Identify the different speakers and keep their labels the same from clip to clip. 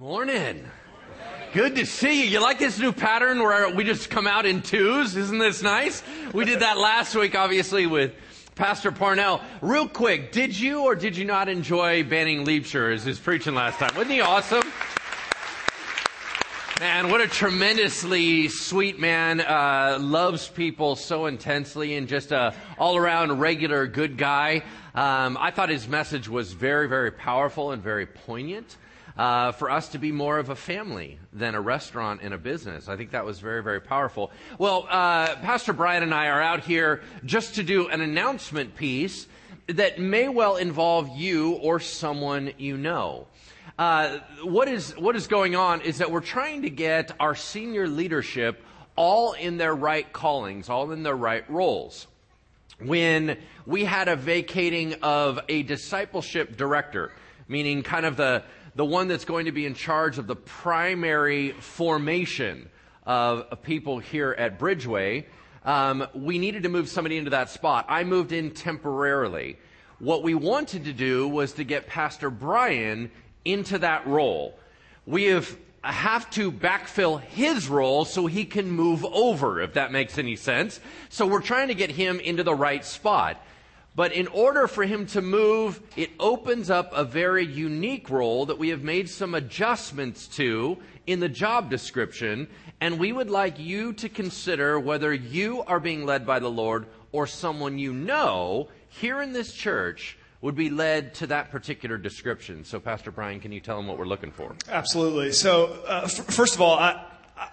Speaker 1: Morning. Good to see you. You like this new pattern where we just come out in twos? Isn't this nice? We did that last week, obviously, with Pastor Parnell. Real quick, did you or did you not enjoy Banning Liebscher as his preaching last time? Wasn't he awesome? Man, what a tremendously sweet man. Uh, loves people so intensely and just a all around regular good guy. Um, I thought his message was very, very powerful and very poignant uh, for us to be more of a family than a restaurant and a business. I think that was very, very powerful. Well, uh, Pastor Brian and I are out here just to do an announcement piece that may well involve you or someone you know. Uh, what is what is going on is that we're trying to get our senior leadership all in their right callings, all in their right roles. When we had a vacating of a discipleship director, meaning kind of the the one that's going to be in charge of the primary formation of, of people here at Bridgeway, um, we needed to move somebody into that spot. I moved in temporarily. What we wanted to do was to get Pastor Brian into that role. We have have to backfill his role so he can move over, if that makes any sense. So we're trying to get him into the right spot. But in order for him to move, it opens up a very unique role that we have made some adjustments to in the job description. And we would like you to consider whether you are being led by the Lord or someone you know here in this church would be led to that particular description. So, Pastor Brian, can you tell them what we're looking for?
Speaker 2: Absolutely. So, uh, f- first of all, I,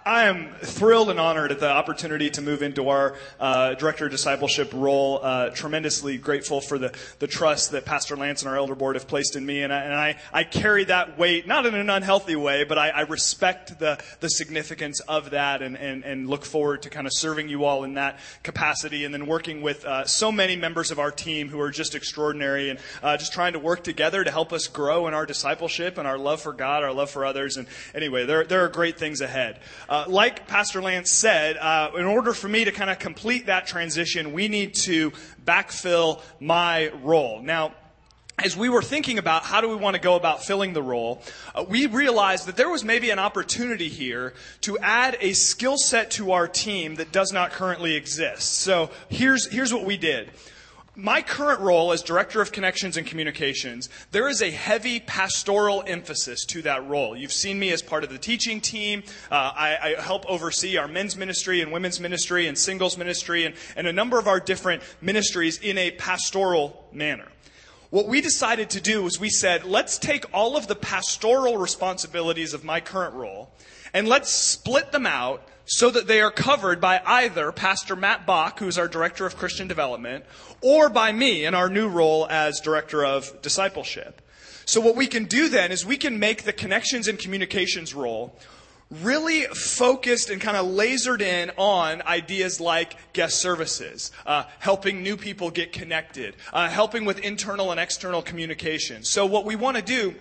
Speaker 2: I am thrilled and honored at the opportunity to move into our uh, director of discipleship role. Uh, tremendously grateful for the, the trust that Pastor Lance and our elder board have placed in me, and I, and I, I carry that weight not in an unhealthy way, but I, I respect the the significance of that, and, and and look forward to kind of serving you all in that capacity, and then working with uh, so many members of our team who are just extraordinary, and uh, just trying to work together to help us grow in our discipleship and our love for God, our love for others, and anyway, there there are great things ahead. Uh, like Pastor Lance said, uh, in order for me to kind of complete that transition, we need to backfill my role. Now, as we were thinking about how do we want to go about filling the role, uh, we realized that there was maybe an opportunity here to add a skill set to our team that does not currently exist. So here's, here's what we did my current role as director of connections and communications, there is a heavy pastoral emphasis to that role. You've seen me as part of the teaching team. Uh, I, I, help oversee our men's ministry and women's ministry and singles ministry and, and a number of our different ministries in a pastoral manner. What we decided to do was we said, let's take all of the pastoral responsibilities of my current role and let's split them out so that they are covered by either Pastor Matt Bach, who's our Director of Christian Development, or by me in our new role as Director of Discipleship. So what we can do then is we can make the connections and communications role really focused and kind of lasered in on ideas like guest services, uh, helping new people get connected, uh, helping with internal and external communication. So what we want to do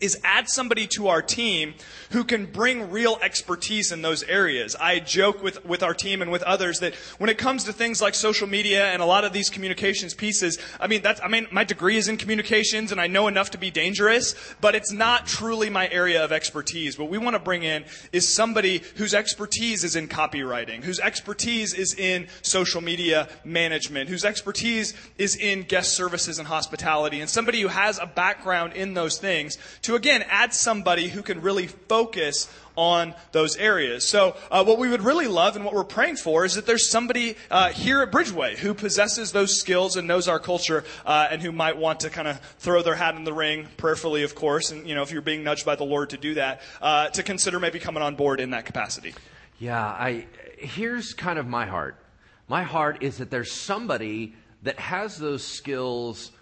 Speaker 2: is add somebody to our team who can bring real expertise in those areas. I joke with, with our team and with others that when it comes to things like social media and a lot of these communications pieces, I mean, that's, I mean, my degree is in communications and I know enough to be dangerous, but it's not truly my area of expertise. What we want to bring in is somebody whose expertise is in copywriting, whose expertise is in social media management, whose expertise is in guest services and hospitality, and somebody who has a background in those things to again add somebody who can really focus on those areas. So, uh, what we would really love and what we're praying for is that there's somebody uh, here at Bridgeway who possesses those skills and knows our culture uh, and who might want to kind of throw their hat in the ring, prayerfully, of course, and you know if you're being nudged by the Lord to do that, uh, to consider maybe coming on board in that capacity.
Speaker 1: Yeah, I here's kind of my heart. My heart is that there's somebody that has those skills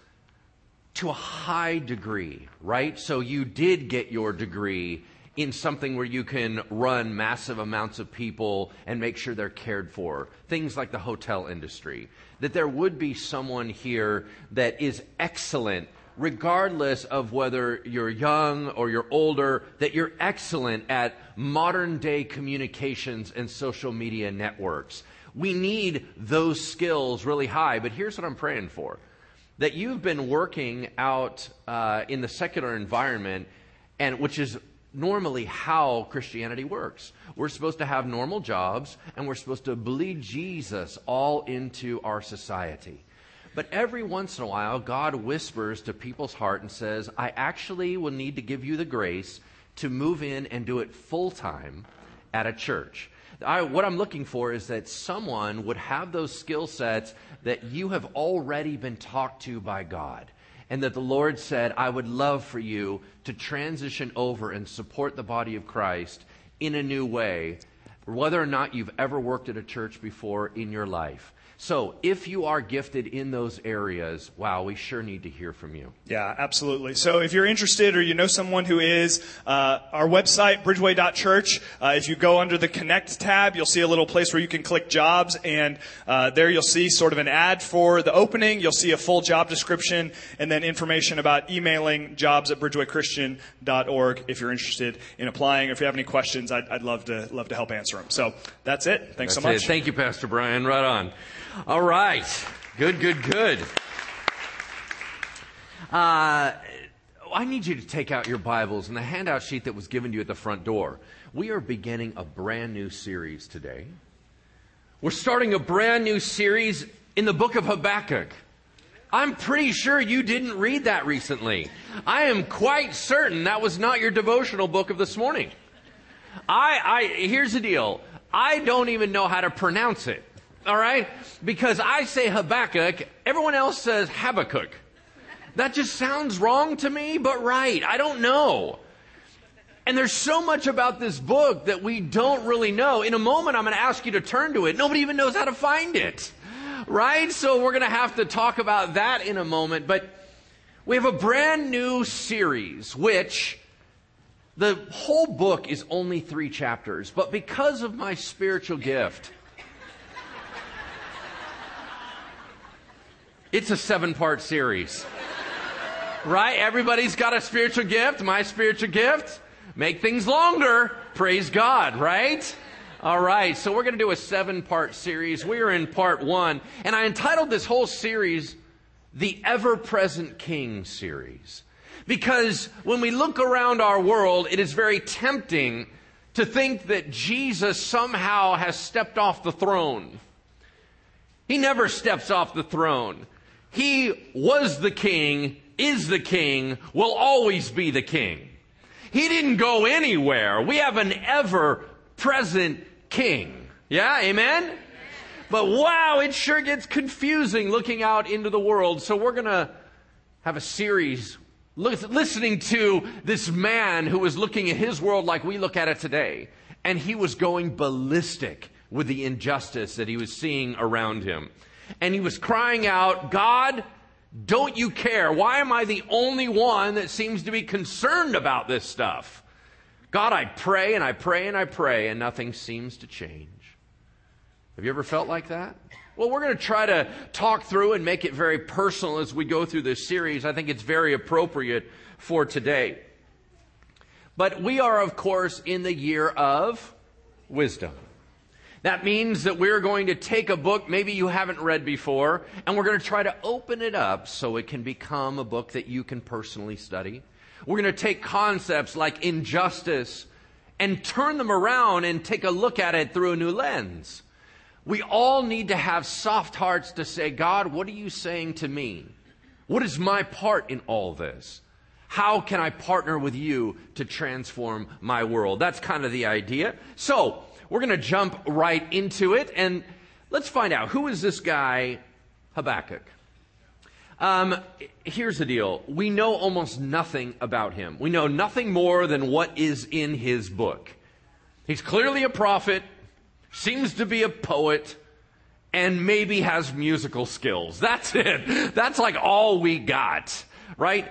Speaker 1: to a high degree, right? So you did get your degree in something where you can run massive amounts of people and make sure they're cared for. Things like the hotel industry. That there would be someone here that is excellent regardless of whether you're young or you're older, that you're excellent at modern day communications and social media networks. We need those skills really high, but here's what I'm praying for that you've been working out uh, in the secular environment, and which is normally how Christianity works. We're supposed to have normal jobs and we're supposed to bleed Jesus all into our society. But every once in a while, God whispers to people's heart and says, I actually will need to give you the grace to move in and do it full time at a church. I, what I'm looking for is that someone would have those skill sets that you have already been talked to by God. And that the Lord said, I would love for you to transition over and support the body of Christ in a new way, whether or not you've ever worked at a church before in your life. So, if you are gifted in those areas, wow, we sure need to hear from you.
Speaker 2: Yeah, absolutely. So, if you're interested or you know someone who is, uh, our website, bridgeway.church, uh, if you go under the Connect tab, you'll see a little place where you can click jobs, and uh, there you'll see sort of an ad for the opening. You'll see a full job description, and then information about emailing jobs at bridgewaychristian.org if you're interested in applying. If you have any questions, I'd, I'd love to love to help answer them. So, that's it. Thanks
Speaker 1: that's
Speaker 2: so much.
Speaker 1: It. Thank you, Pastor Brian. Right on. All right. Good, good, good. Uh, I need you to take out your Bibles and the handout sheet that was given to you at the front door. We are beginning a brand new series today. We're starting a brand new series in the book of Habakkuk. I'm pretty sure you didn't read that recently. I am quite certain that was not your devotional book of this morning. I, I, here's the deal. I don't even know how to pronounce it. All right? Because I say Habakkuk, everyone else says Habakkuk. That just sounds wrong to me, but right. I don't know. And there's so much about this book that we don't really know. In a moment, I'm going to ask you to turn to it. Nobody even knows how to find it. Right? So we're going to have to talk about that in a moment. But we have a brand new series, which the whole book is only three chapters. But because of my spiritual gift, It's a seven part series. right? Everybody's got a spiritual gift. My spiritual gift, make things longer. Praise God, right? All right, so we're going to do a seven part series. We are in part one, and I entitled this whole series the Ever Present King series. Because when we look around our world, it is very tempting to think that Jesus somehow has stepped off the throne. He never steps off the throne. He was the king, is the king, will always be the king. He didn't go anywhere. We have an ever present king. Yeah, amen? But wow, it sure gets confusing looking out into the world. So we're going to have a series listening to this man who was looking at his world like we look at it today. And he was going ballistic with the injustice that he was seeing around him and he was crying out, God, don't you care? Why am I the only one that seems to be concerned about this stuff? God, I pray and I pray and I pray, and nothing seems to change. Have you ever felt like that? Well, we're going to try to talk through and make it very personal as we go through this series. I think it's very appropriate for today. But we are, of course, in the year of wisdom. That means that we're going to take a book maybe you haven't read before, and we're going to try to open it up so it can become a book that you can personally study. We're going to take concepts like injustice and turn them around and take a look at it through a new lens. We all need to have soft hearts to say, God, what are you saying to me? What is my part in all this? How can I partner with you to transform my world? That's kind of the idea. So, we're going to jump right into it and let's find out who is this guy, Habakkuk. Um, here's the deal. We know almost nothing about him. We know nothing more than what is in his book. He's clearly a prophet, seems to be a poet, and maybe has musical skills. That's it. That's like all we got, right?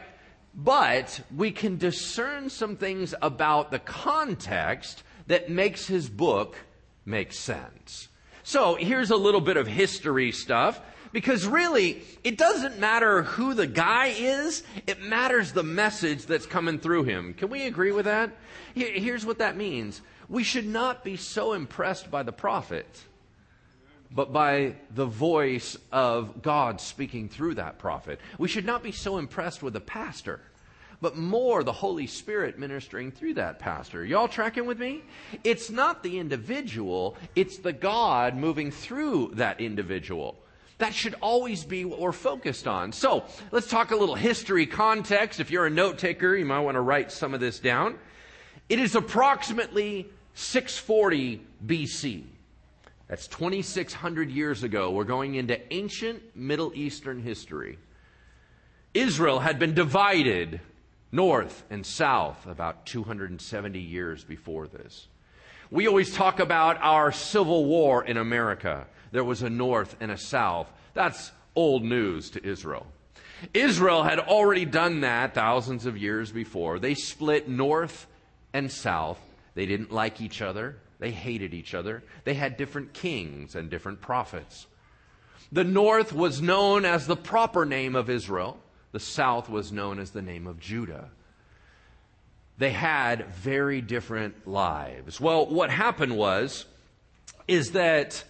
Speaker 1: But we can discern some things about the context that makes his book make sense. So here's a little bit of history stuff. Because really, it doesn't matter who the guy is, it matters the message that's coming through him. Can we agree with that? Here's what that means. We should not be so impressed by the prophet, but by the voice of God speaking through that prophet. We should not be so impressed with the pastor, but more the Holy Spirit ministering through that pastor. Y'all tracking with me? It's not the individual, it's the God moving through that individual. That should always be what we're focused on. So, let's talk a little history context. If you're a note taker, you might want to write some of this down. It is approximately 640 BC. That's 2,600 years ago. We're going into ancient Middle Eastern history. Israel had been divided north and south about 270 years before this. We always talk about our civil war in America. There was a north and a south. That's old news to Israel. Israel had already done that thousands of years before. They split north and south. They didn't like each other. They hated each other. They had different kings and different prophets. The north was known as the proper name of Israel. The south was known as the name of Judah. They had very different lives. Well, what happened was, is that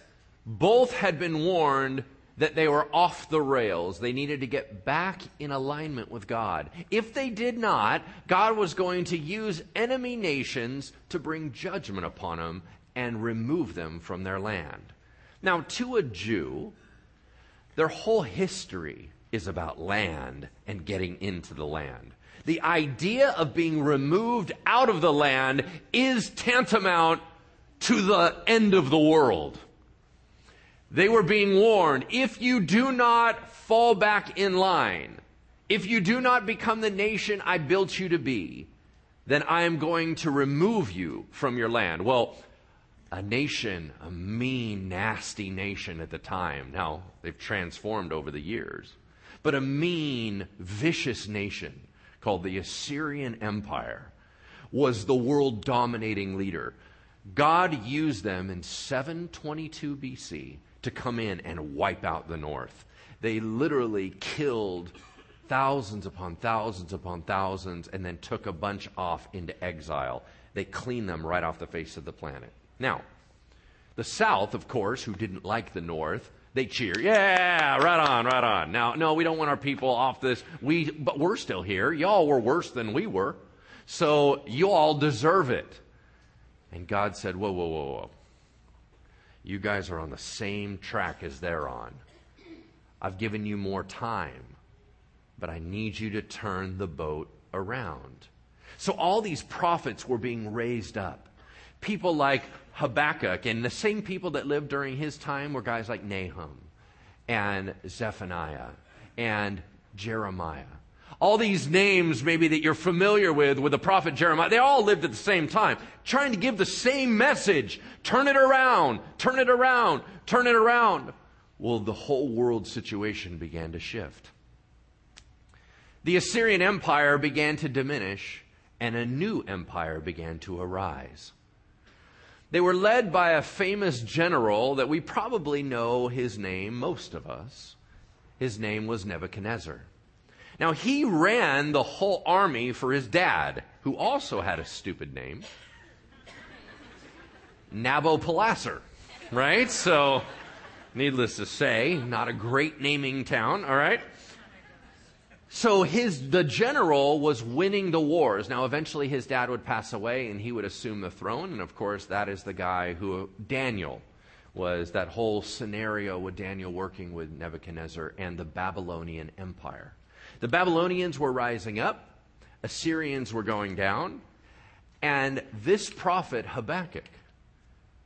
Speaker 1: both had been warned that they were off the rails. They needed to get back in alignment with God. If they did not, God was going to use enemy nations to bring judgment upon them and remove them from their land. Now, to a Jew, their whole history is about land and getting into the land. The idea of being removed out of the land is tantamount to the end of the world. They were being warned if you do not fall back in line, if you do not become the nation I built you to be, then I am going to remove you from your land. Well, a nation, a mean, nasty nation at the time. Now, they've transformed over the years. But a mean, vicious nation called the Assyrian Empire was the world dominating leader. God used them in 722 BC to come in and wipe out the north. They literally killed thousands upon thousands upon thousands and then took a bunch off into exile. They cleaned them right off the face of the planet. Now, the South, of course, who didn't like the North, they cheer. Yeah, right on, right on. Now, no, we don't want our people off this. We, but we're still here. Y'all were worse than we were. So you all deserve it. And God said, whoa, whoa, whoa, whoa. You guys are on the same track as they're on. I've given you more time, but I need you to turn the boat around. So all these prophets were being raised up. People like Habakkuk, and the same people that lived during his time were guys like Nahum and Zephaniah and Jeremiah. All these names, maybe that you're familiar with, with the prophet Jeremiah, they all lived at the same time, trying to give the same message. Turn it around, turn it around, turn it around. Well, the whole world situation began to shift. The Assyrian Empire began to diminish, and a new empire began to arise. They were led by a famous general that we probably know his name, most of us. His name was Nebuchadnezzar. Now, he ran the whole army for his dad, who also had a stupid name Nabopolassar, right? So, needless to say, not a great naming town, all right? So his the general was winning the wars. Now eventually his dad would pass away and he would assume the throne and of course that is the guy who Daniel was that whole scenario with Daniel working with Nebuchadnezzar and the Babylonian empire. The Babylonians were rising up, Assyrians were going down, and this prophet, Habakkuk,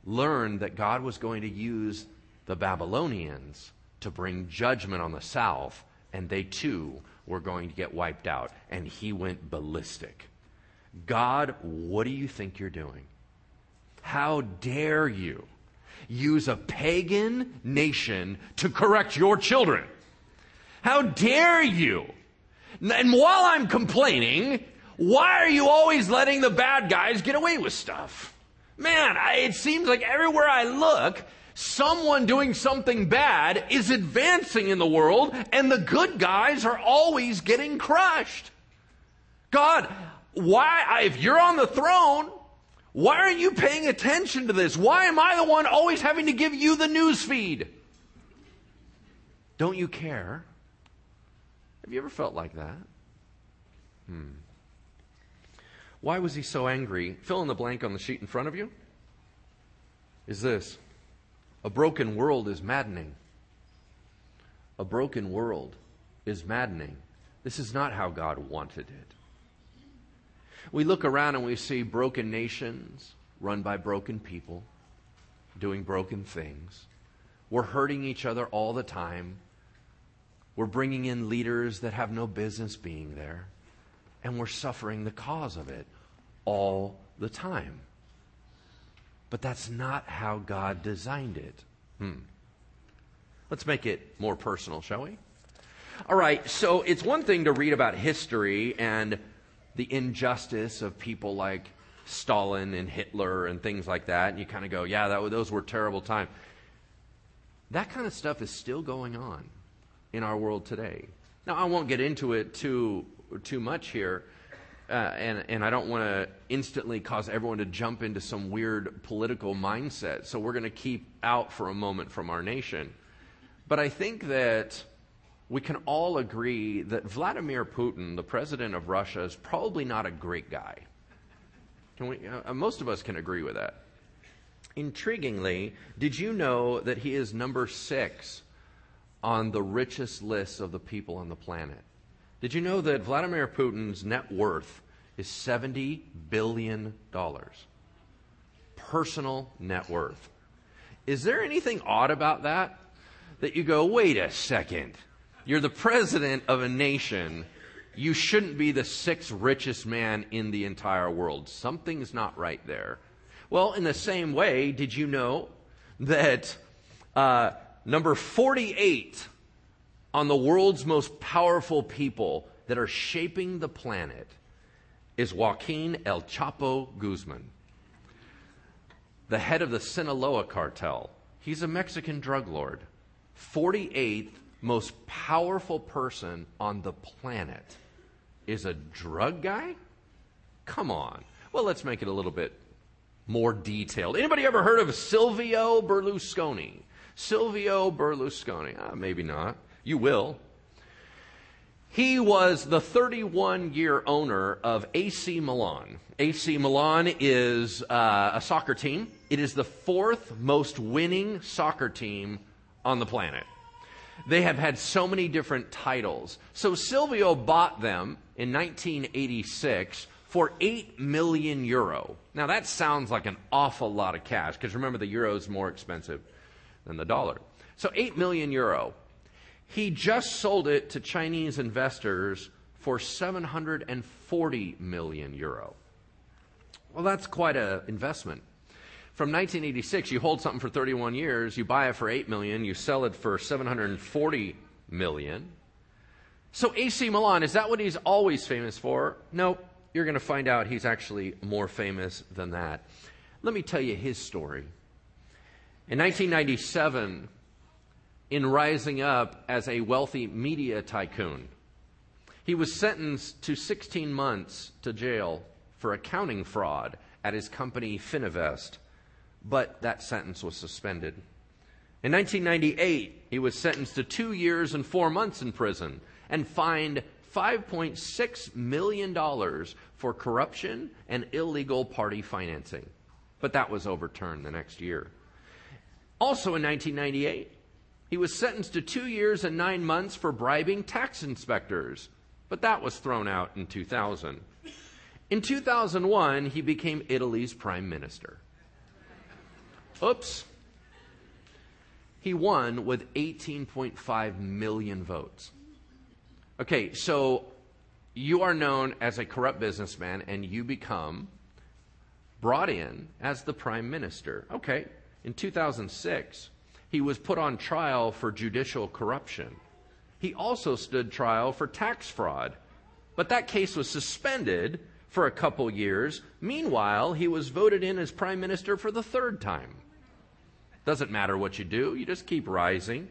Speaker 1: learned that God was going to use the Babylonians to bring judgment on the south, and they too were going to get wiped out. And he went ballistic. God, what do you think you're doing? How dare you use a pagan nation to correct your children? How dare you and while I'm complaining, why are you always letting the bad guys get away with stuff? Man, I, it seems like everywhere I look, someone doing something bad is advancing in the world, and the good guys are always getting crushed. God, why, if you're on the throne, why aren't you paying attention to this? Why am I the one always having to give you the news feed? Don't you care? Have you ever felt like that? Hmm. Why was he so angry? Fill in the blank on the sheet in front of you. Is this a broken world is maddening. A broken world is maddening. This is not how God wanted it. We look around and we see broken nations run by broken people doing broken things. We're hurting each other all the time. We're bringing in leaders that have no business being there. And we're suffering the cause of it all the time. But that's not how God designed it. Hmm. Let's make it more personal, shall we? All right, so it's one thing to read about history and the injustice of people like Stalin and Hitler and things like that, and you kind of go, yeah, that, those were terrible times. That kind of stuff is still going on in our world today. Now, I won't get into it too, too much here, uh, and, and I don't want to instantly cause everyone to jump into some weird political mindset, so we're going to keep out for a moment from our nation. But I think that we can all agree that Vladimir Putin, the president of Russia, is probably not a great guy. Can we, uh, most of us can agree with that. Intriguingly, did you know that he is number six on the richest list of the people on the planet? Did you know that Vladimir Putin's net worth is $70 billion? Personal net worth. Is there anything odd about that? That you go, wait a second. You're the president of a nation you shouldn't be the sixth richest man in the entire world. Something's not right there. Well, in the same way, did you know that uh, number 48 on the world's most powerful people that are shaping the planet is Joaquin El Chapo Guzman, the head of the Sinaloa cartel. He's a Mexican drug lord. 48th most powerful person on the planet is a drug guy? Come on. Well, let's make it a little bit more detailed. Anybody ever heard of Silvio Berlusconi? Silvio Berlusconi. Ah, maybe not. You will. He was the 31 year owner of AC Milan. AC Milan is uh, a soccer team. It is the fourth most winning soccer team on the planet. They have had so many different titles. So Silvio bought them in 1986 for 8 million euro. Now that sounds like an awful lot of cash because remember the euro is more expensive than the dollar. So 8 million euro. He just sold it to Chinese investors for 740 million euro. Well, that's quite an investment. From 1986, you hold something for 31 years, you buy it for 8 million, you sell it for 740 million. So AC Milan, is that what he's always famous for? No, you're going to find out he's actually more famous than that. Let me tell you his story. In 1997, in rising up as a wealthy media tycoon, he was sentenced to 16 months to jail for accounting fraud at his company Fininvest, but that sentence was suspended. In 1998, he was sentenced to two years and four months in prison and fined $5.6 million for corruption and illegal party financing. But that was overturned the next year. Also in 1998, he was sentenced to two years and nine months for bribing tax inspectors, but that was thrown out in 2000. In 2001, he became Italy's prime minister. Oops. He won with 18.5 million votes. Okay, so you are known as a corrupt businessman and you become brought in as the prime minister. Okay, in 2006, he was put on trial for judicial corruption. He also stood trial for tax fraud, but that case was suspended for a couple years. Meanwhile, he was voted in as prime minister for the third time. Doesn't matter what you do, you just keep rising.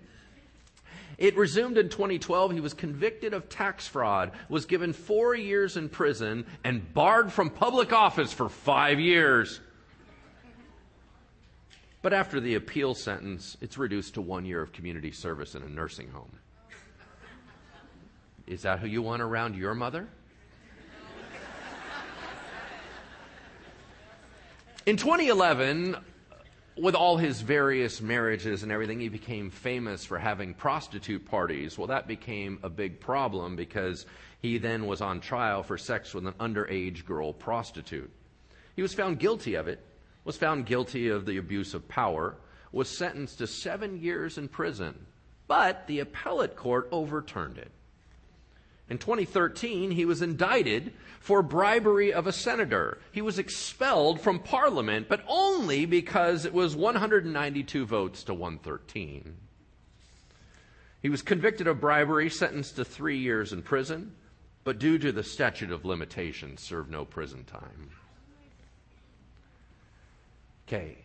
Speaker 1: It resumed in 2012. He was convicted of tax fraud, was given four years in prison, and barred from public office for five years. But after the appeal sentence, it's reduced to one year of community service in a nursing home. Is that who you want around your mother? In 2011, with all his various marriages and everything, he became famous for having prostitute parties. Well, that became a big problem because he then was on trial for sex with an underage girl prostitute. He was found guilty of it, was found guilty of the abuse of power, was sentenced to seven years in prison, but the appellate court overturned it. In 2013, he was indicted for bribery of a senator. He was expelled from Parliament, but only because it was 192 votes to 113. He was convicted of bribery, sentenced to three years in prison, but due to the statute of limitations, served no prison time. Okay,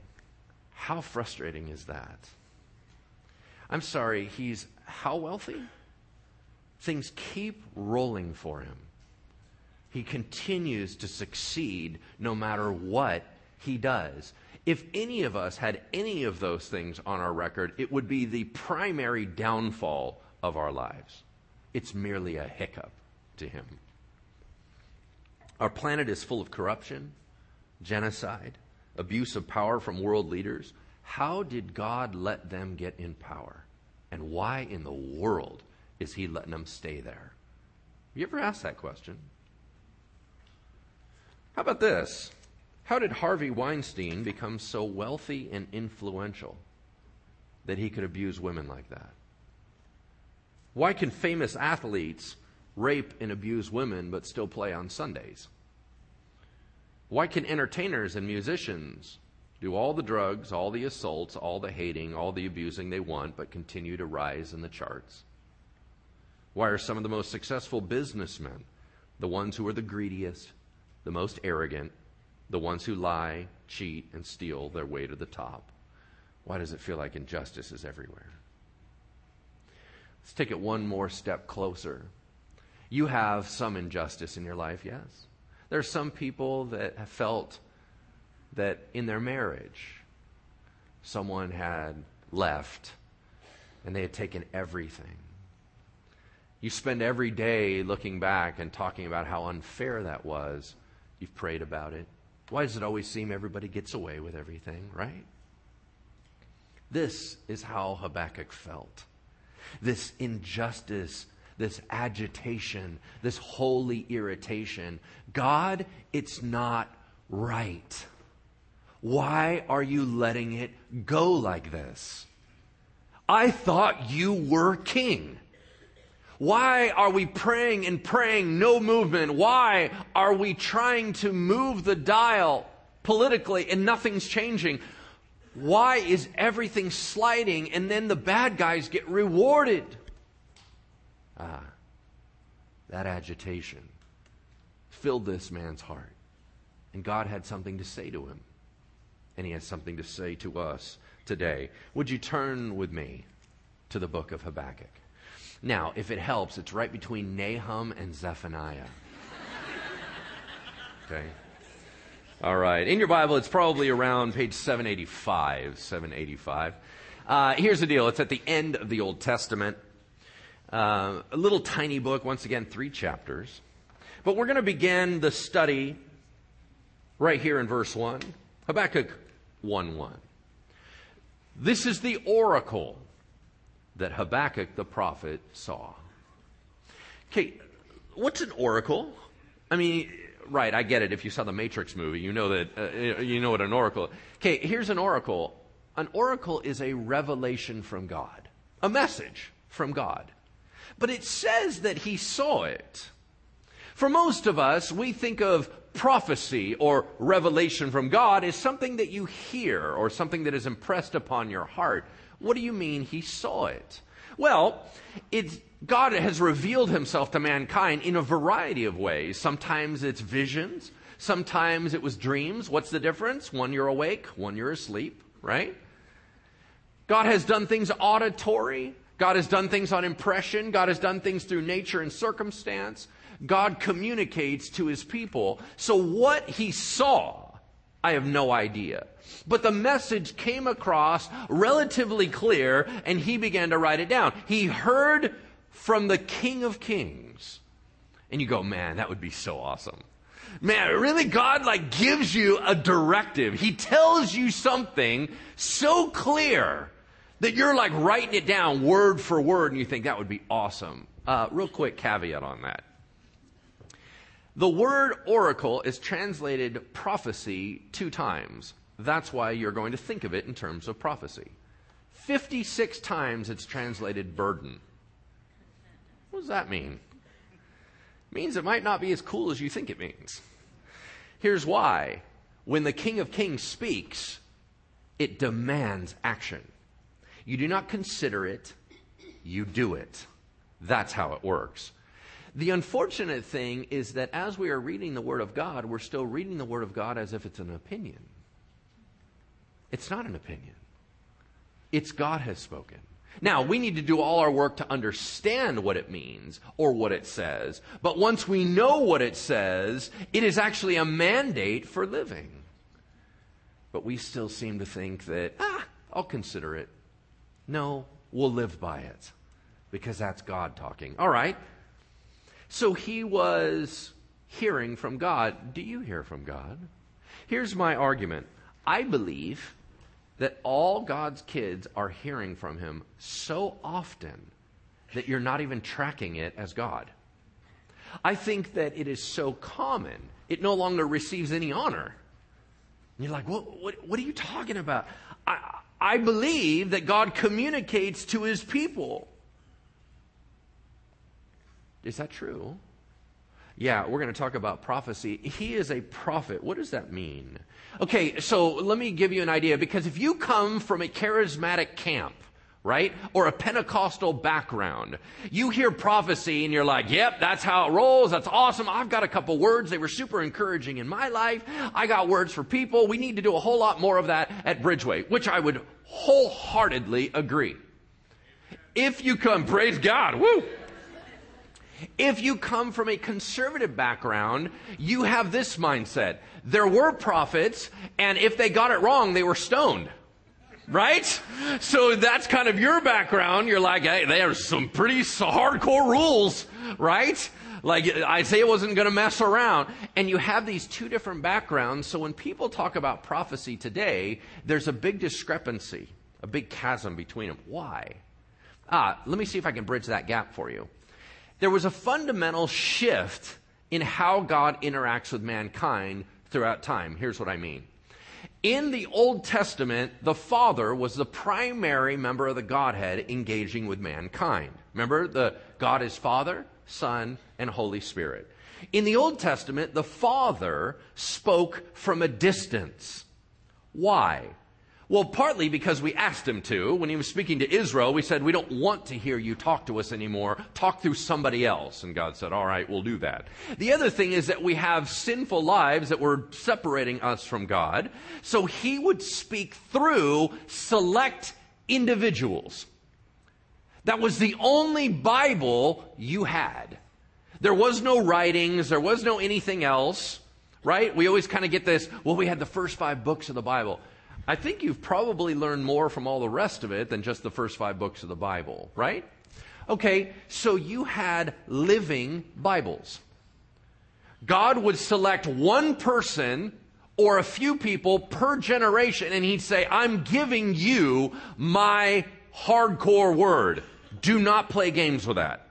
Speaker 1: how frustrating is that? I'm sorry, he's how wealthy? Things keep rolling for him. He continues to succeed no matter what he does. If any of us had any of those things on our record, it would be the primary downfall of our lives. It's merely a hiccup to him. Our planet is full of corruption, genocide, abuse of power from world leaders. How did God let them get in power? And why in the world is he letting them stay there? Have You ever asked that question? How about this? How did Harvey Weinstein become so wealthy and influential that he could abuse women like that? Why can famous athletes rape and abuse women but still play on Sundays? Why can entertainers and musicians do all the drugs, all the assaults, all the hating, all the abusing they want but continue to rise in the charts? Why are some of the most successful businessmen the ones who are the greediest, the most arrogant, the ones who lie, cheat, and steal their way to the top? Why does it feel like injustice is everywhere? Let's take it one more step closer. You have some injustice in your life, yes. There are some people that have felt that in their marriage, someone had left and they had taken everything. You spend every day looking back and talking about how unfair that was. You've prayed about it. Why does it always seem everybody gets away with everything, right? This is how Habakkuk felt. This injustice, this agitation, this holy irritation. God, it's not right. Why are you letting it go like this? I thought you were king. Why are we praying and praying, no movement? Why are we trying to move the dial politically and nothing's changing? Why is everything sliding and then the bad guys get rewarded? Ah, that agitation filled this man's heart. And God had something to say to him. And he has something to say to us today. Would you turn with me to the book of Habakkuk? Now, if it helps, it's right between Nahum and Zephaniah. Okay? All right. In your Bible, it's probably around page 785. 785. Uh, here's the deal it's at the end of the Old Testament. Uh, a little tiny book, once again, three chapters. But we're going to begin the study right here in verse 1. Habakkuk 1 1. This is the oracle that Habakkuk the prophet saw. Okay, what's an oracle? I mean, right, I get it. If you saw the Matrix movie, you know that uh, you know what an oracle. Okay, here's an oracle. An oracle is a revelation from God, a message from God. But it says that he saw it. For most of us, we think of prophecy or revelation from God as something that you hear or something that is impressed upon your heart. What do you mean he saw it? Well, it's, God has revealed himself to mankind in a variety of ways. Sometimes it's visions, sometimes it was dreams. What's the difference? One you're awake, one you're asleep, right? God has done things auditory. God has done things on impression. God has done things through nature and circumstance. God communicates to his people. So what he saw I have no idea. But the message came across relatively clear, and he began to write it down. He heard from the King of Kings. And you go, man, that would be so awesome. Man, really, God like gives you a directive. He tells you something so clear that you're like writing it down word for word and you think that would be awesome. Uh, real quick caveat on that. The word oracle is translated prophecy two times. That's why you're going to think of it in terms of prophecy. 56 times it's translated burden. What does that mean? It means it might not be as cool as you think it means. Here's why. When the King of Kings speaks, it demands action. You do not consider it, you do it. That's how it works. The unfortunate thing is that as we are reading the Word of God, we're still reading the Word of God as if it's an opinion. It's not an opinion, it's God has spoken. Now, we need to do all our work to understand what it means or what it says. But once we know what it says, it is actually a mandate for living. But we still seem to think that, ah, I'll consider it. No, we'll live by it because that's God talking. All right. So he was hearing from God. Do you hear from God? Here's my argument I believe that all God's kids are hearing from him so often that you're not even tracking it as God. I think that it is so common, it no longer receives any honor. You're like, what, what, what are you talking about? I, I believe that God communicates to his people. Is that true? Yeah, we're going to talk about prophecy. He is a prophet. What does that mean? Okay, so let me give you an idea because if you come from a charismatic camp, right? Or a Pentecostal background. You hear prophecy and you're like, yep, that's how it rolls. That's awesome. I've got a couple words. They were super encouraging in my life. I got words for people. We need to do a whole lot more of that at Bridgeway, which I would wholeheartedly agree. If you come, praise God, woo! If you come from a conservative background, you have this mindset. There were prophets, and if they got it wrong, they were stoned. Right? So that's kind of your background. You're like, hey, there's some pretty hardcore rules, right? Like Isaiah wasn't going to mess around. And you have these two different backgrounds. So when people talk about prophecy today, there's a big discrepancy, a big chasm between them. Why? Ah, let me see if I can bridge that gap for you there was a fundamental shift in how God interacts with mankind throughout time. Here's what I mean. In the Old Testament, the Father was the primary member of the Godhead engaging with mankind. Remember, the God is Father, Son, and Holy Spirit. In the Old Testament, the Father spoke from a distance. Why? Well, partly because we asked him to. When he was speaking to Israel, we said, We don't want to hear you talk to us anymore. Talk through somebody else. And God said, All right, we'll do that. The other thing is that we have sinful lives that were separating us from God. So he would speak through select individuals. That was the only Bible you had. There was no writings, there was no anything else, right? We always kind of get this, well, we had the first five books of the Bible. I think you've probably learned more from all the rest of it than just the first five books of the Bible, right? Okay, so you had living Bibles. God would select one person or a few people per generation, and he'd say, I'm giving you my hardcore word. Do not play games with that.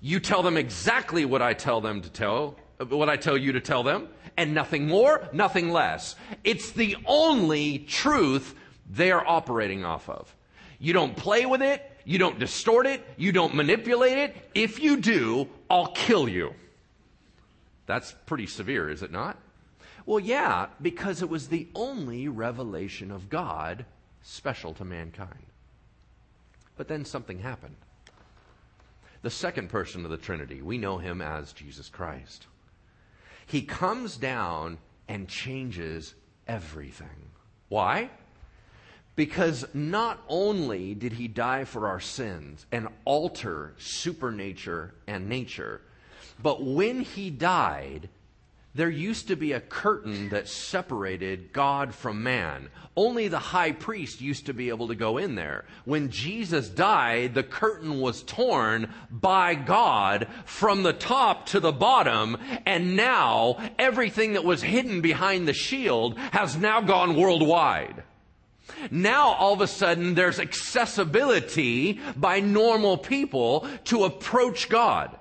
Speaker 1: You tell them exactly what I tell them to tell, what I tell you to tell them, and nothing more, nothing less. It's the only truth they are operating off of. You don't play with it, you don't distort it, you don't manipulate it. If you do, I'll kill you. That's pretty severe, is it not? Well, yeah, because it was the only revelation of God special to mankind. But then something happened. The second person of the Trinity, we know him as Jesus Christ. He comes down and changes everything. Why? Because not only did he die for our sins and alter supernature and nature, but when he died, there used to be a curtain that separated God from man. Only the high priest used to be able to go in there. When Jesus died, the curtain was torn by God from the top to the bottom, and now everything that was hidden behind the shield has now gone worldwide. Now all of a sudden there's accessibility by normal people to approach God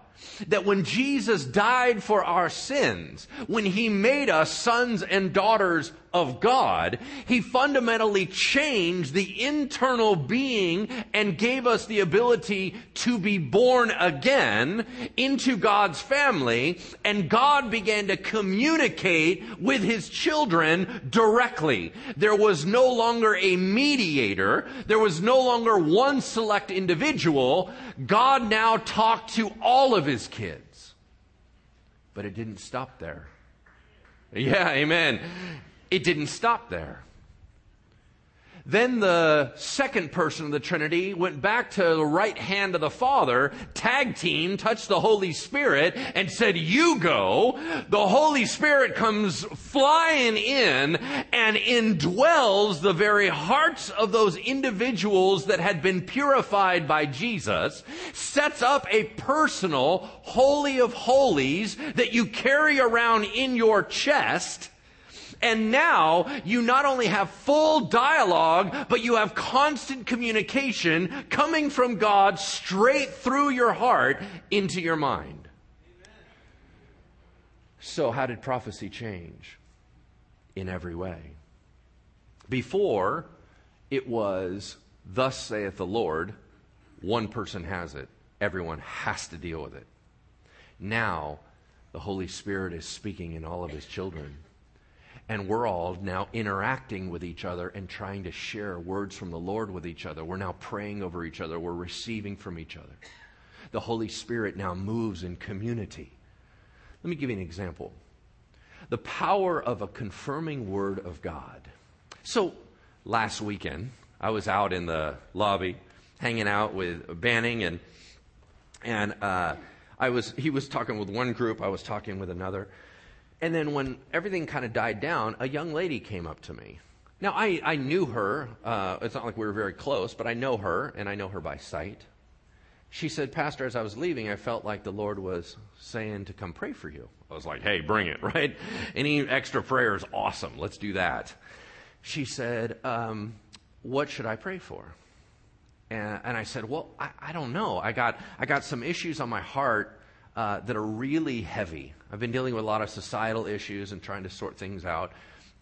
Speaker 1: that when Jesus died for our sins, when he made us sons and daughters of God, he fundamentally changed the internal being and gave us the ability to be born again into God's family. And God began to communicate with his children directly. There was no longer a mediator. There was no longer one select individual. God now talked to all of his kids. But it didn't stop there. Yeah, amen it didn't stop there. Then the second person of the Trinity went back to the right hand of the Father, tag team, touched the Holy Spirit, and said, You go. The Holy Spirit comes flying in and indwells the very hearts of those individuals that had been purified by Jesus, sets up a personal Holy of Holies that you carry around in your chest and now you not only have full dialogue, but you have constant communication coming from God straight through your heart into your mind. So, how did prophecy change? In every way. Before, it was, Thus saith the Lord, one person has it, everyone has to deal with it. Now, the Holy Spirit is speaking in all of his children and we're all now interacting with each other and trying to share words from the Lord with each other. We're now praying over each other. We're receiving from each other. The Holy Spirit now moves in community. Let me give you an example. The power of a confirming word of God. So, last weekend, I was out in the lobby hanging out with Banning, and, and uh, I was, he was talking with one group, I was talking with another. And then when everything kind of died down, a young lady came up to me. Now, I, I knew her. Uh, it's not like we were very close, but I know her, and I know her by sight. She said, Pastor, as I was leaving, I felt like the Lord was saying to come pray for you. I was like, hey, bring it, right? Any extra prayer is awesome. Let's do that. She said, um, what should I pray for? And, and I said, well, I, I, don't know. I got, I got some issues on my heart uh, that are really heavy. I've been dealing with a lot of societal issues and trying to sort things out.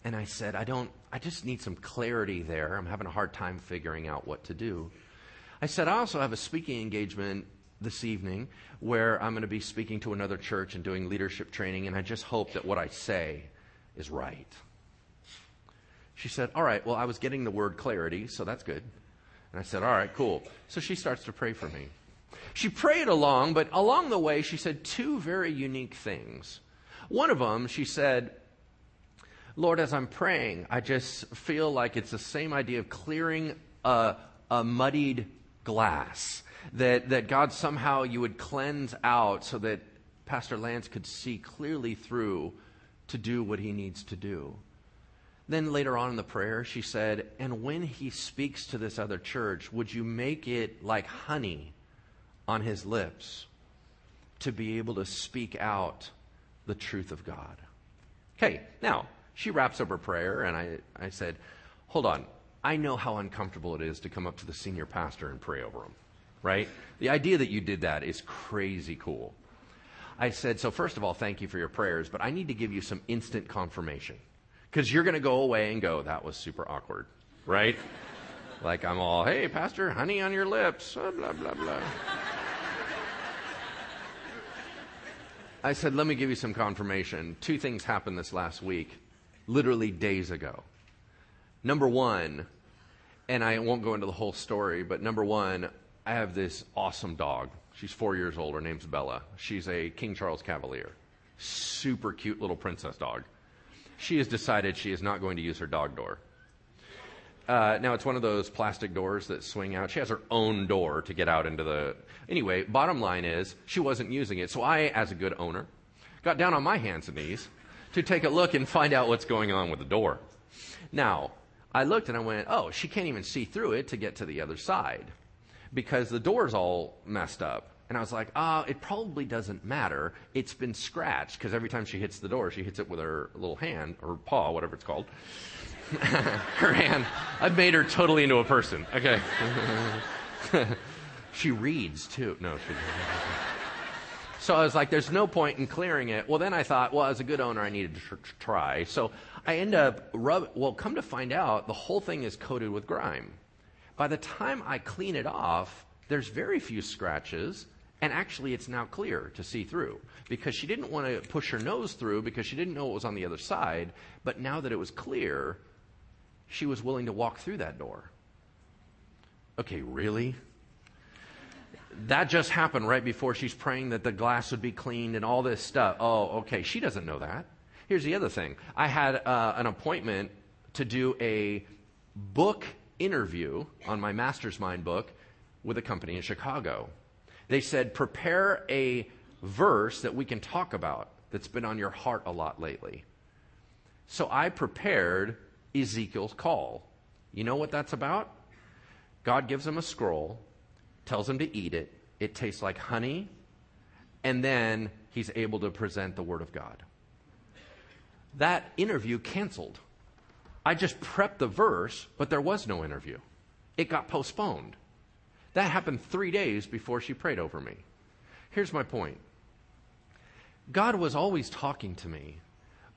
Speaker 1: And I said, I don't, I just need some clarity there. I'm having a hard time figuring out what to do. I said, I also have a speaking engagement this evening where I'm going to be speaking to another church and doing leadership training, and I just hope that what I say is right. She said, All right, well, I was getting the word clarity, so that's good. And I said, All right, cool. So she starts to pray for me. She prayed along, but along the way, she said two very unique things. One of them, she said, Lord, as I'm praying, I just feel like it's the same idea of clearing a, a muddied glass. That, that God somehow you would cleanse out so that Pastor Lance could see clearly through to do what he needs to do. Then later on in the prayer, she said, And when he speaks to this other church, would you make it like honey on his lips to be able to speak out the truth of God. Okay, now, she wraps up her prayer, and I, I said, Hold on. I know how uncomfortable it is to come up to the senior pastor and pray over him, right? The idea that you did that is crazy cool. I said, So, first of all, thank you for your prayers, but I need to give you some instant confirmation. Because you're going to go away and go, That was super awkward, right? like I'm all, Hey, Pastor, honey on your lips, blah, blah, blah. I said, let me give you some confirmation. Two things happened this last week, literally days ago. Number one, and I won't go into the whole story, but number one, I have this awesome dog. She's four years old. Her name's Bella. She's a King Charles Cavalier. Super cute little princess dog. She has decided she is not going to use her dog door. Uh, now it's one of those plastic doors that swing out. She has her own door to get out into the. Anyway, bottom line is she wasn't using it. So I, as a good owner, got down on my hands and knees to take a look and find out what's going on with the door. Now, I looked and I went, oh, she can't even see through it to get to the other side because the door's all messed up. And I was like, ah, oh, it probably doesn't matter. It's been scratched because every time she hits the door, she hits it with her little hand or paw, whatever it's called. her hand. I've made her totally into a person. Okay. she reads too. No, she doesn't. So I was like, there's no point in clearing it. Well, then I thought, well, as a good owner, I needed to tr- try. So I end up rub. Well, come to find out, the whole thing is coated with grime. By the time I clean it off, there's very few scratches, and actually it's now clear to see through because she didn't want to push her nose through because she didn't know what was on the other side. But now that it was clear, she was willing to walk through that door. Okay, really? That just happened right before she's praying that the glass would be cleaned and all this stuff. Oh, okay. She doesn't know that. Here's the other thing I had uh, an appointment to do a book interview on my Master's Mind book with a company in Chicago. They said, prepare a verse that we can talk about that's been on your heart a lot lately. So I prepared Ezekiel's call. You know what that's about? God gives him a scroll, tells him to eat it. It tastes like honey, and then he's able to present the Word of God. That interview canceled. I just prepped the verse, but there was no interview. It got postponed. That happened three days before she prayed over me. Here's my point God was always talking to me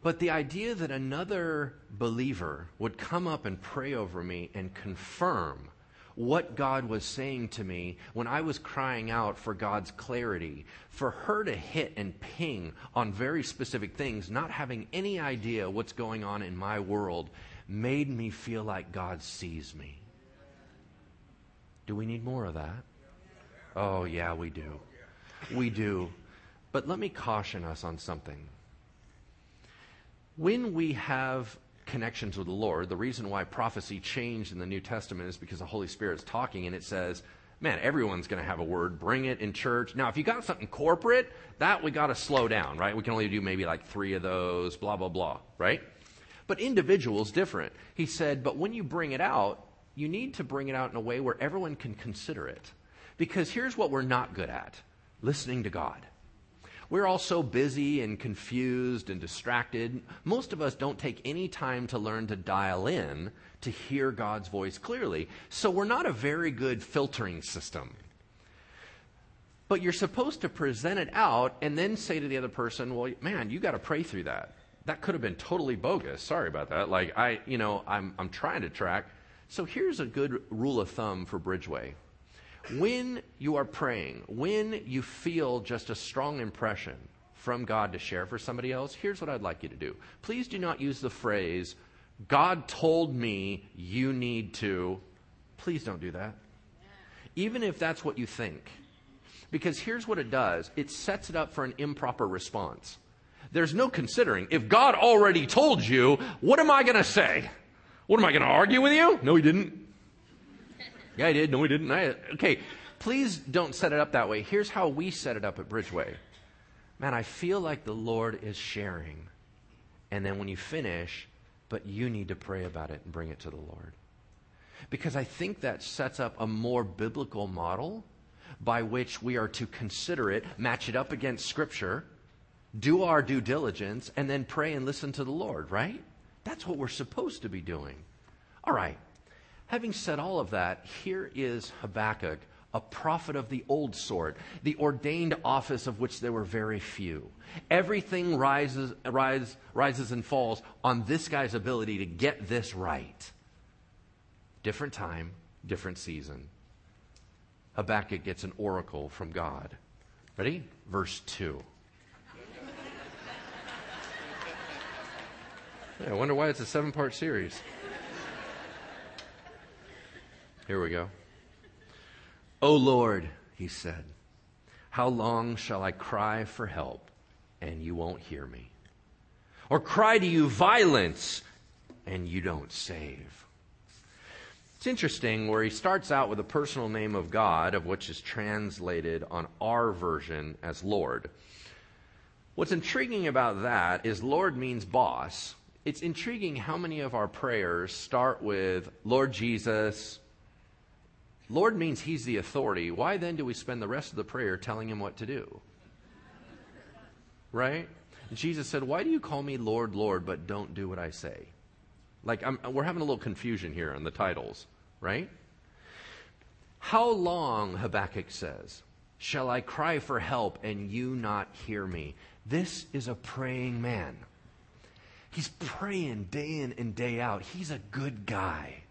Speaker 1: but the idea that another believer would come up and pray over me and confirm what God was saying to me when I was crying out for God's clarity, for her to hit and ping on very specific things, not having any idea what's going on in my world, made me feel like God sees me. Do we need more of that? Oh, yeah, we do. We do. But let me caution us on something. When we have connections with the Lord, the reason why prophecy changed in the New Testament is because the Holy Spirit's talking and it says, man, everyone's going to have a word. Bring it in church. Now, if you got something corporate, that we got to slow down, right? We can only do maybe like three of those, blah, blah, blah, right? But individuals different. He said, but when you bring it out, you need to bring it out in a way where everyone can consider it. Because here's what we're not good at listening to God. We're all so busy and confused and distracted. Most of us don't take any time to learn to dial in to hear God's voice clearly. So we're not a very good filtering system. But you're supposed to present it out and then say to the other person, well, man, you got to pray through that. That could have been totally bogus. Sorry about that. Like, I, you know, I'm, I'm trying to track. So here's a good rule of thumb for Bridgeway. When you are praying, when you feel just a strong impression from God to share for somebody else, here's what I'd like you to do. Please do not use the phrase, God told me you need to. Please don't do that. Even if that's what you think. Because here's what it does it sets it up for an improper response. There's no considering. If God already told you, what am I going to say? What am I going to argue with you? No, he didn't. Yeah, I did. No, we didn't. I, okay, please don't set it up that way. Here's how we set it up at Bridgeway. Man, I feel like the Lord is sharing. And then when you finish, but you need to pray about it and bring it to the Lord. Because I think that sets up a more biblical model by which we are to consider it, match it up against Scripture, do our due diligence, and then pray and listen to the Lord, right? That's what we're supposed to be doing. All right. Having said all of that, here is Habakkuk, a prophet of the old sort, the ordained office of which there were very few. Everything rises, rise, rises and falls on this guy's ability to get this right. Different time, different season. Habakkuk gets an oracle from God. Ready? Verse 2. Yeah, I wonder why it's a seven part series. Here we go. O Lord, he said, how long shall I cry for help and you won't hear me? Or cry to you violence and you don't save? It's interesting where he starts out with a personal name of God, of which is translated on our version as Lord. What's intriguing about that is Lord means boss. It's intriguing how many of our prayers start with Lord Jesus. Lord means he's the authority. Why then do we spend the rest of the prayer telling him what to do? Right? Jesus said, Why do you call me Lord, Lord, but don't do what I say? Like, I'm, we're having a little confusion here on the titles, right? How long, Habakkuk says, shall I cry for help and you not hear me? This is a praying man. He's praying day in and day out. He's a good guy.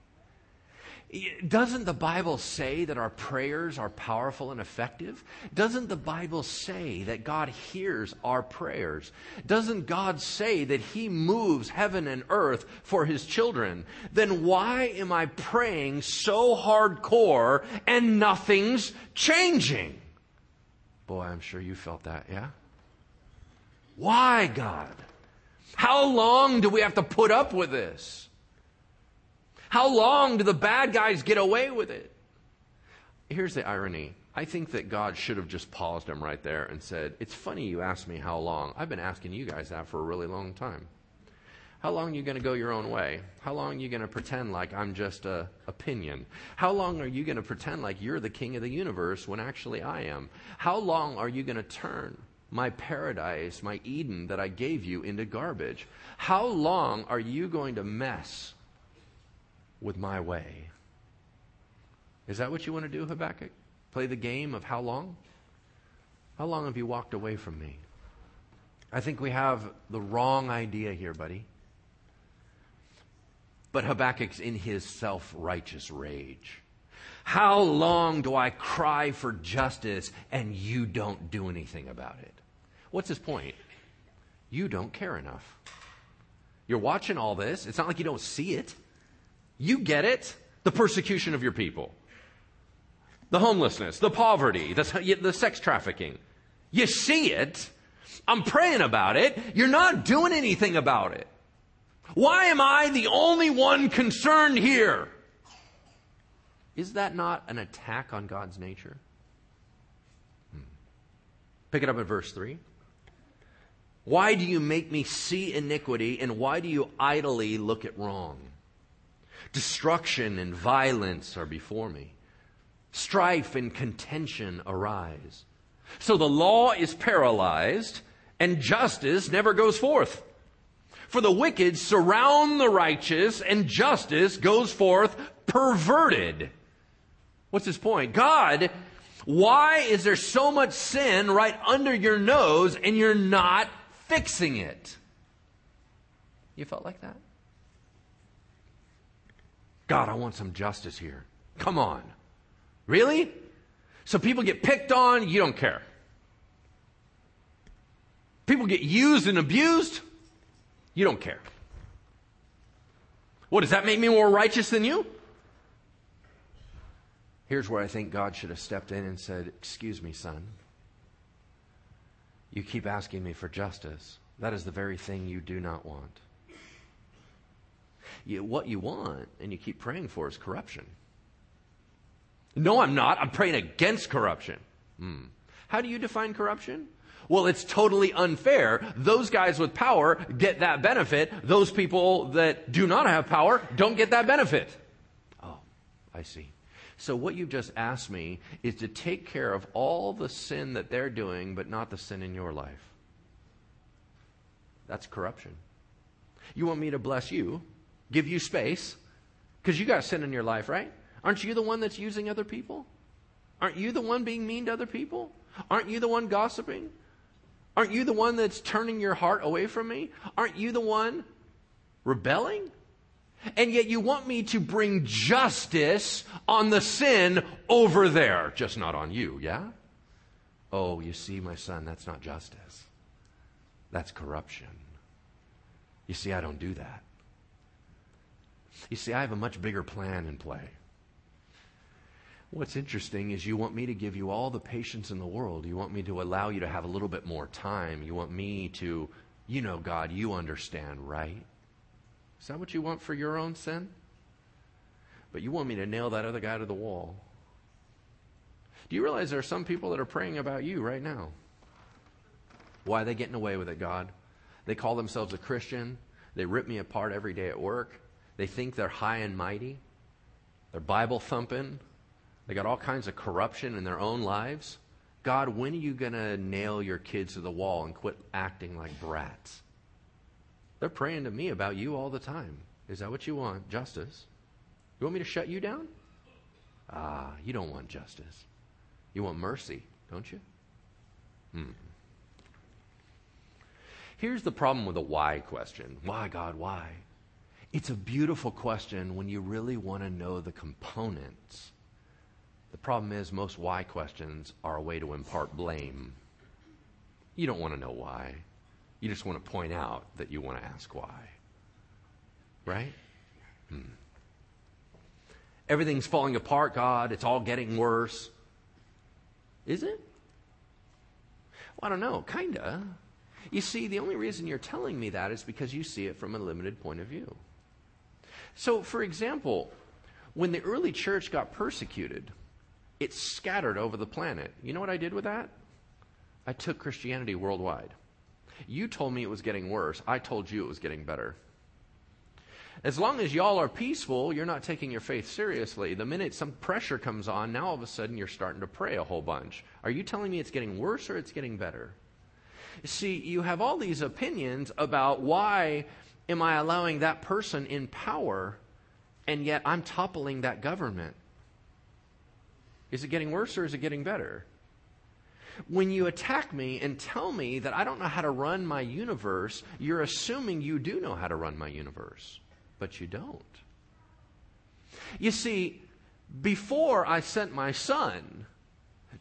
Speaker 1: Doesn't the Bible say that our prayers are powerful and effective? Doesn't the Bible say that God hears our prayers? Doesn't God say that He moves heaven and earth for His children? Then why am I praying so hardcore and nothing's changing? Boy, I'm sure you felt that, yeah? Why, God? How long do we have to put up with this? How long do the bad guys get away with it? Here's the irony. I think that God should have just paused him right there and said, It's funny you asked me how long. I've been asking you guys that for a really long time. How long are you going to go your own way? How long are you going to pretend like I'm just a opinion? How long are you going to pretend like you're the king of the universe when actually I am? How long are you going to turn my paradise, my Eden that I gave you into garbage? How long are you going to mess with my way. Is that what you want to do, Habakkuk? Play the game of how long? How long have you walked away from me? I think we have the wrong idea here, buddy. But Habakkuk's in his self righteous rage. How long do I cry for justice and you don't do anything about it? What's his point? You don't care enough. You're watching all this. It's not like you don't see it. You get it. The persecution of your people, the homelessness, the poverty, the, the sex trafficking. You see it. I'm praying about it. You're not doing anything about it. Why am I the only one concerned here? Is that not an attack on God's nature? Hmm. Pick it up at verse 3. Why do you make me see iniquity and why do you idly look at wrong? Destruction and violence are before me. Strife and contention arise. So the law is paralyzed and justice never goes forth. For the wicked surround the righteous and justice goes forth perverted. What's his point? God, why is there so much sin right under your nose and you're not fixing it? You felt like that? God, I want some justice here. Come on. Really? So people get picked on, you don't care. People get used and abused, you don't care. What, does that make me more righteous than you? Here's where I think God should have stepped in and said, Excuse me, son. You keep asking me for justice. That is the very thing you do not want you, what you want and you keep praying for is corruption. No, I'm not. I'm praying against corruption. Hmm. How do you define corruption? Well, it's totally unfair. Those guys with power get that benefit. Those people that do not have power don't get that benefit. Oh, I see. So, what you've just asked me is to take care of all the sin that they're doing, but not the sin in your life. That's corruption. You want me to bless you, give you space because you got sin in your life, right? Aren't you the one that's using other people? Aren't you the one being mean to other people? Aren't you the one gossiping? Aren't you the one that's turning your heart away from me? Aren't you the one rebelling? And yet you want me to bring justice on the sin over there, just not on you, yeah? Oh, you see, my son, that's not justice. That's corruption. You see, I don't do that. You see, I have a much bigger plan in play. What's interesting is you want me to give you all the patience in the world. You want me to allow you to have a little bit more time. You want me to, you know, God, you understand, right? Is that what you want for your own sin? But you want me to nail that other guy to the wall. Do you realize there are some people that are praying about you right now? Why are they getting away with it, God? They call themselves a Christian. They rip me apart every day at work. They think they're high and mighty. They're Bible thumping. They got all kinds of corruption in their own lives. God, when are you going to nail your kids to the wall and quit acting like brats? They're praying to me about you all the time. Is that what you want? Justice? You want me to shut you down? Ah, you don't want justice. You want mercy, don't you? Hmm. Here's the problem with the why question Why, God, why? It's a beautiful question when you really want to know the components. The problem is, most why questions are a way to impart blame. You don't want to know why. You just want to point out that you want to ask why. Right? Hmm. Everything's falling apart, God. It's all getting worse. Is it? Well, I don't know. Kinda. You see, the only reason you're telling me that is because you see it from a limited point of view. So, for example, when the early church got persecuted, it scattered over the planet. You know what I did with that? I took Christianity worldwide. You told me it was getting worse. I told you it was getting better. As long as y'all are peaceful, you're not taking your faith seriously. The minute some pressure comes on, now all of a sudden you're starting to pray a whole bunch. Are you telling me it's getting worse or it's getting better? See, you have all these opinions about why am I allowing that person in power and yet I'm toppling that government. Is it getting worse or is it getting better? When you attack me and tell me that I don't know how to run my universe, you're assuming you do know how to run my universe, but you don't. You see, before I sent my son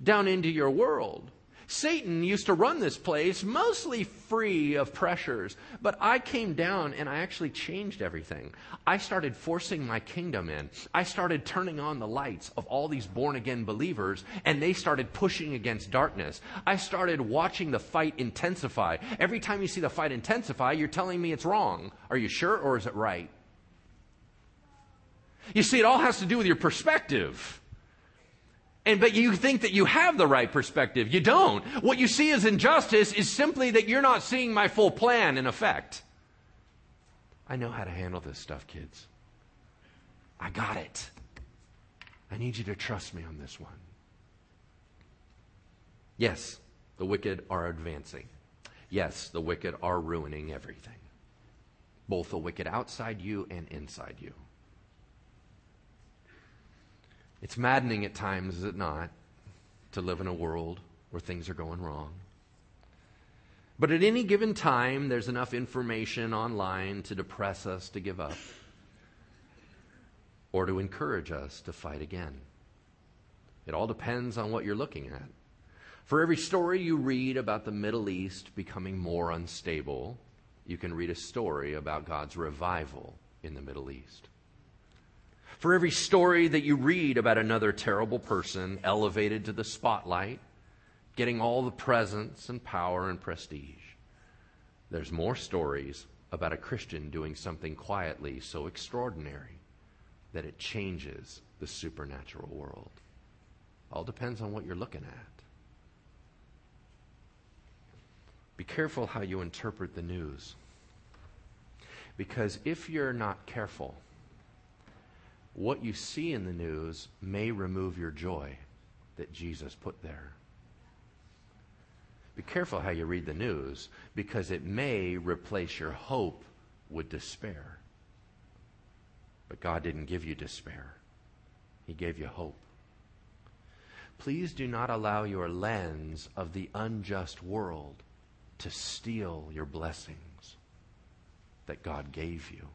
Speaker 1: down into your world, Satan used to run this place mostly free of pressures, but I came down and I actually changed everything. I started forcing my kingdom in. I started turning on the lights of all these born again believers, and they started pushing against darkness. I started watching the fight intensify. Every time you see the fight intensify, you're telling me it's wrong. Are you sure, or is it right? You see, it all has to do with your perspective. And but you think that you have the right perspective. You don't. What you see as injustice is simply that you're not seeing my full plan in effect. I know how to handle this stuff, kids. I got it. I need you to trust me on this one. Yes, the wicked are advancing. Yes, the wicked are ruining everything. Both the wicked outside you and inside you. It's maddening at times, is it not, to live in a world where things are going wrong? But at any given time, there's enough information online to depress us to give up or to encourage us to fight again. It all depends on what you're looking at. For every story you read about the Middle East becoming more unstable, you can read a story about God's revival in the Middle East. For every story that you read about another terrible person elevated to the spotlight, getting all the presence and power and prestige, there's more stories about a Christian doing something quietly so extraordinary that it changes the supernatural world. All depends on what you're looking at. Be careful how you interpret the news. Because if you're not careful, what you see in the news may remove your joy that Jesus put there. Be careful how you read the news because it may replace your hope with despair. But God didn't give you despair, He gave you hope. Please do not allow your lens of the unjust world to steal your blessings that God gave you.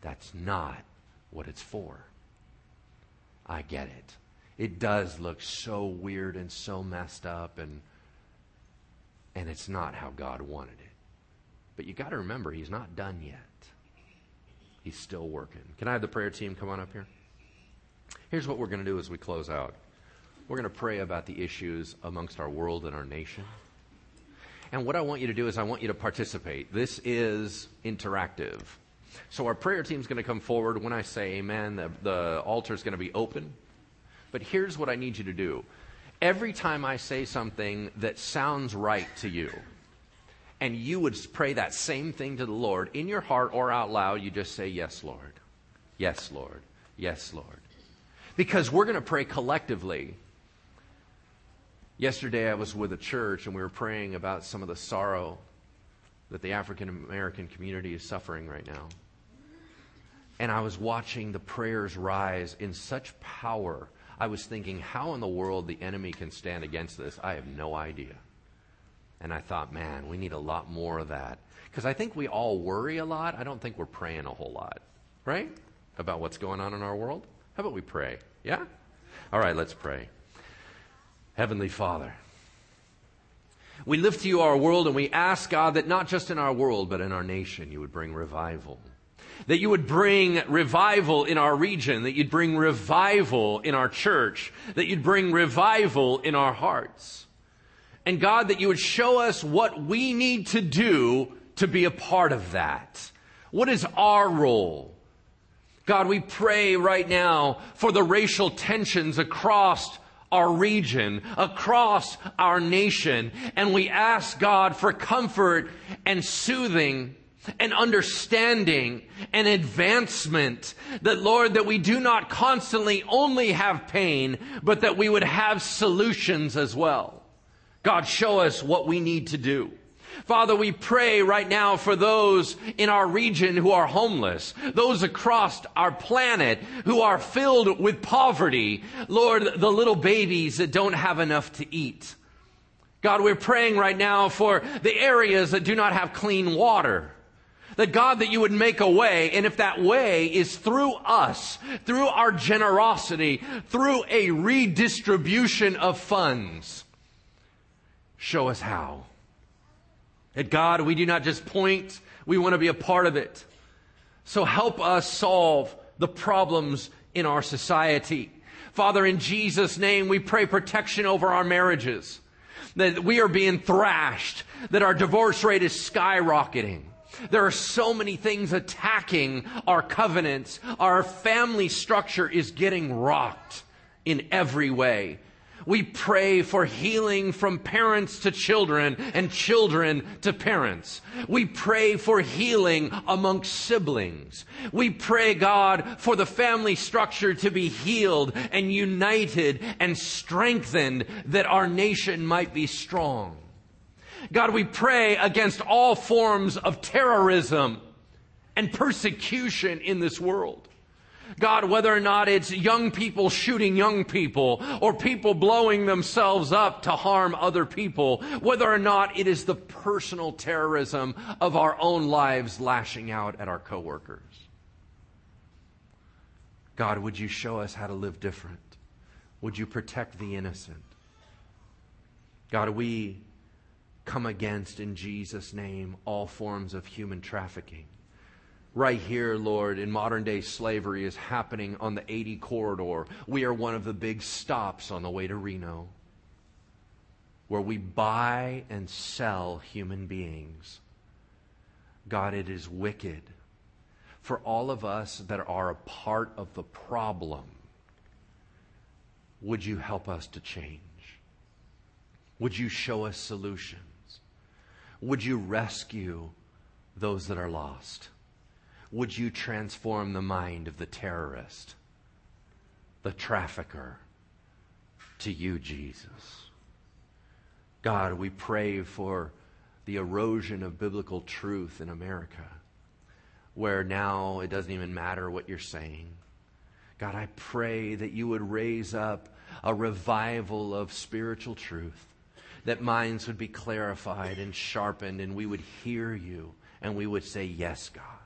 Speaker 1: That's not what it's for. I get it. It does look so weird and so messed up and and it's not how God wanted it. But you got to remember he's not done yet. He's still working. Can I have the prayer team come on up here? Here's what we're going to do as we close out. We're going to pray about the issues amongst our world and our nation. And what I want you to do is I want you to participate. This is interactive. So our prayer team is going to come forward. When I say amen, the, the altar is going to be open. But here's what I need you to do. Every time I say something that sounds right to you, and you would pray that same thing to the Lord in your heart or out loud, you just say, Yes, Lord. Yes, Lord. Yes, Lord. Because we're going to pray collectively. Yesterday, I was with a church and we were praying about some of the sorrow that the African American community is suffering right now. And I was watching the prayers rise in such power. I was thinking, how in the world the enemy can stand against this? I have no idea. And I thought, man, we need a lot more of that. Because I think we all worry a lot. I don't think we're praying a whole lot, right? About what's going on in our world. How about we pray? Yeah? All right, let's pray. Heavenly Father, we lift to you our world and we ask, God, that not just in our world, but in our nation, you would bring revival. That you would bring revival in our region, that you'd bring revival in our church, that you'd bring revival in our hearts. And God, that you would show us what we need to do to be a part of that. What is our role? God, we pray right now for the racial tensions across our region, across our nation, and we ask God for comfort and soothing and understanding and advancement. That Lord, that we do not constantly only have pain, but that we would have solutions as well. God, show us what we need to do. Father, we pray right now for those in our region who are homeless, those across our planet who are filled with poverty. Lord, the little babies that don't have enough to eat. God, we're praying right now for the areas that do not have clean water. That God, that you would make a way, and if that way is through us, through our generosity, through a redistribution of funds, Show us how. At God, we do not just point, we want to be a part of it. So help us solve the problems in our society. Father, in Jesus' name, we pray protection over our marriages. That we are being thrashed, that our divorce rate is skyrocketing. There are so many things attacking our covenants. Our family structure is getting rocked in every way. We pray for healing from parents to children and children to parents. We pray for healing amongst siblings. We pray, God, for the family structure to be healed and united and strengthened that our nation might be strong. God, we pray against all forms of terrorism and persecution in this world. God, whether or not it's young people shooting young people or people blowing themselves up to harm other people, whether or not it is the personal terrorism of our own lives lashing out at our coworkers. God, would you show us how to live different? Would you protect the innocent? God, we come against in Jesus' name all forms of human trafficking right here, Lord, in modern day slavery is happening on the 80 corridor. We are one of the big stops on the way to Reno where we buy and sell human beings. God, it is wicked for all of us that are a part of the problem. Would you help us to change? Would you show us solutions? Would you rescue those that are lost? Would you transform the mind of the terrorist, the trafficker, to you, Jesus? God, we pray for the erosion of biblical truth in America, where now it doesn't even matter what you're saying. God, I pray that you would raise up a revival of spiritual truth, that minds would be clarified and sharpened, and we would hear you and we would say, Yes, God.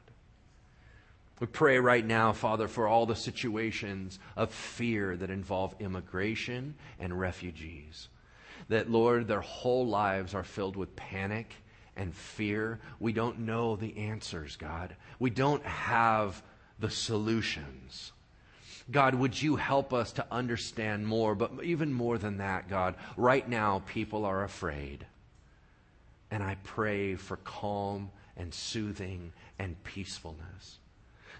Speaker 1: We pray right now, Father, for all the situations of fear that involve immigration and refugees. That, Lord, their whole lives are filled with panic and fear. We don't know the answers, God. We don't have the solutions. God, would you help us to understand more? But even more than that, God, right now people are afraid. And I pray for calm and soothing and peacefulness.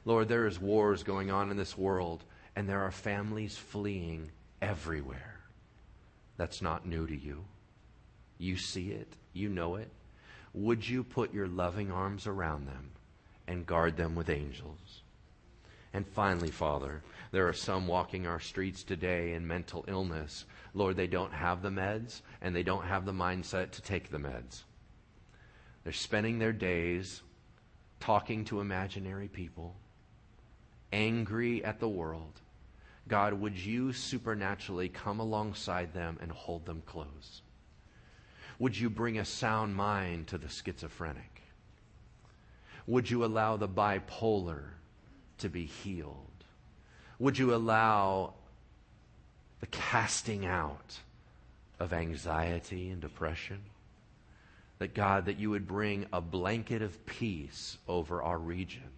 Speaker 1: Lord, there is wars going on in this world, and there are families fleeing everywhere. That's not new to you. You see it, you know it. would you put your loving arms around them and guard them with angels? And finally, Father, there are some walking our streets today in mental illness. Lord, they don't have the meds and they don't have the mindset to take the meds. They're spending their days talking to imaginary people, angry at the world. God, would you supernaturally come alongside them and hold them close? Would you bring a sound mind to the schizophrenic? Would you allow the bipolar to be healed? Would you allow the casting out of anxiety and depression? That God, that you would bring a blanket of peace over our region.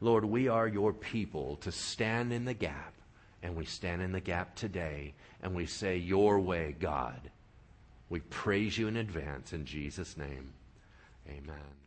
Speaker 1: Lord, we are your people to stand in the gap, and we stand in the gap today, and we say, Your way, God. We praise you in advance in Jesus' name. Amen.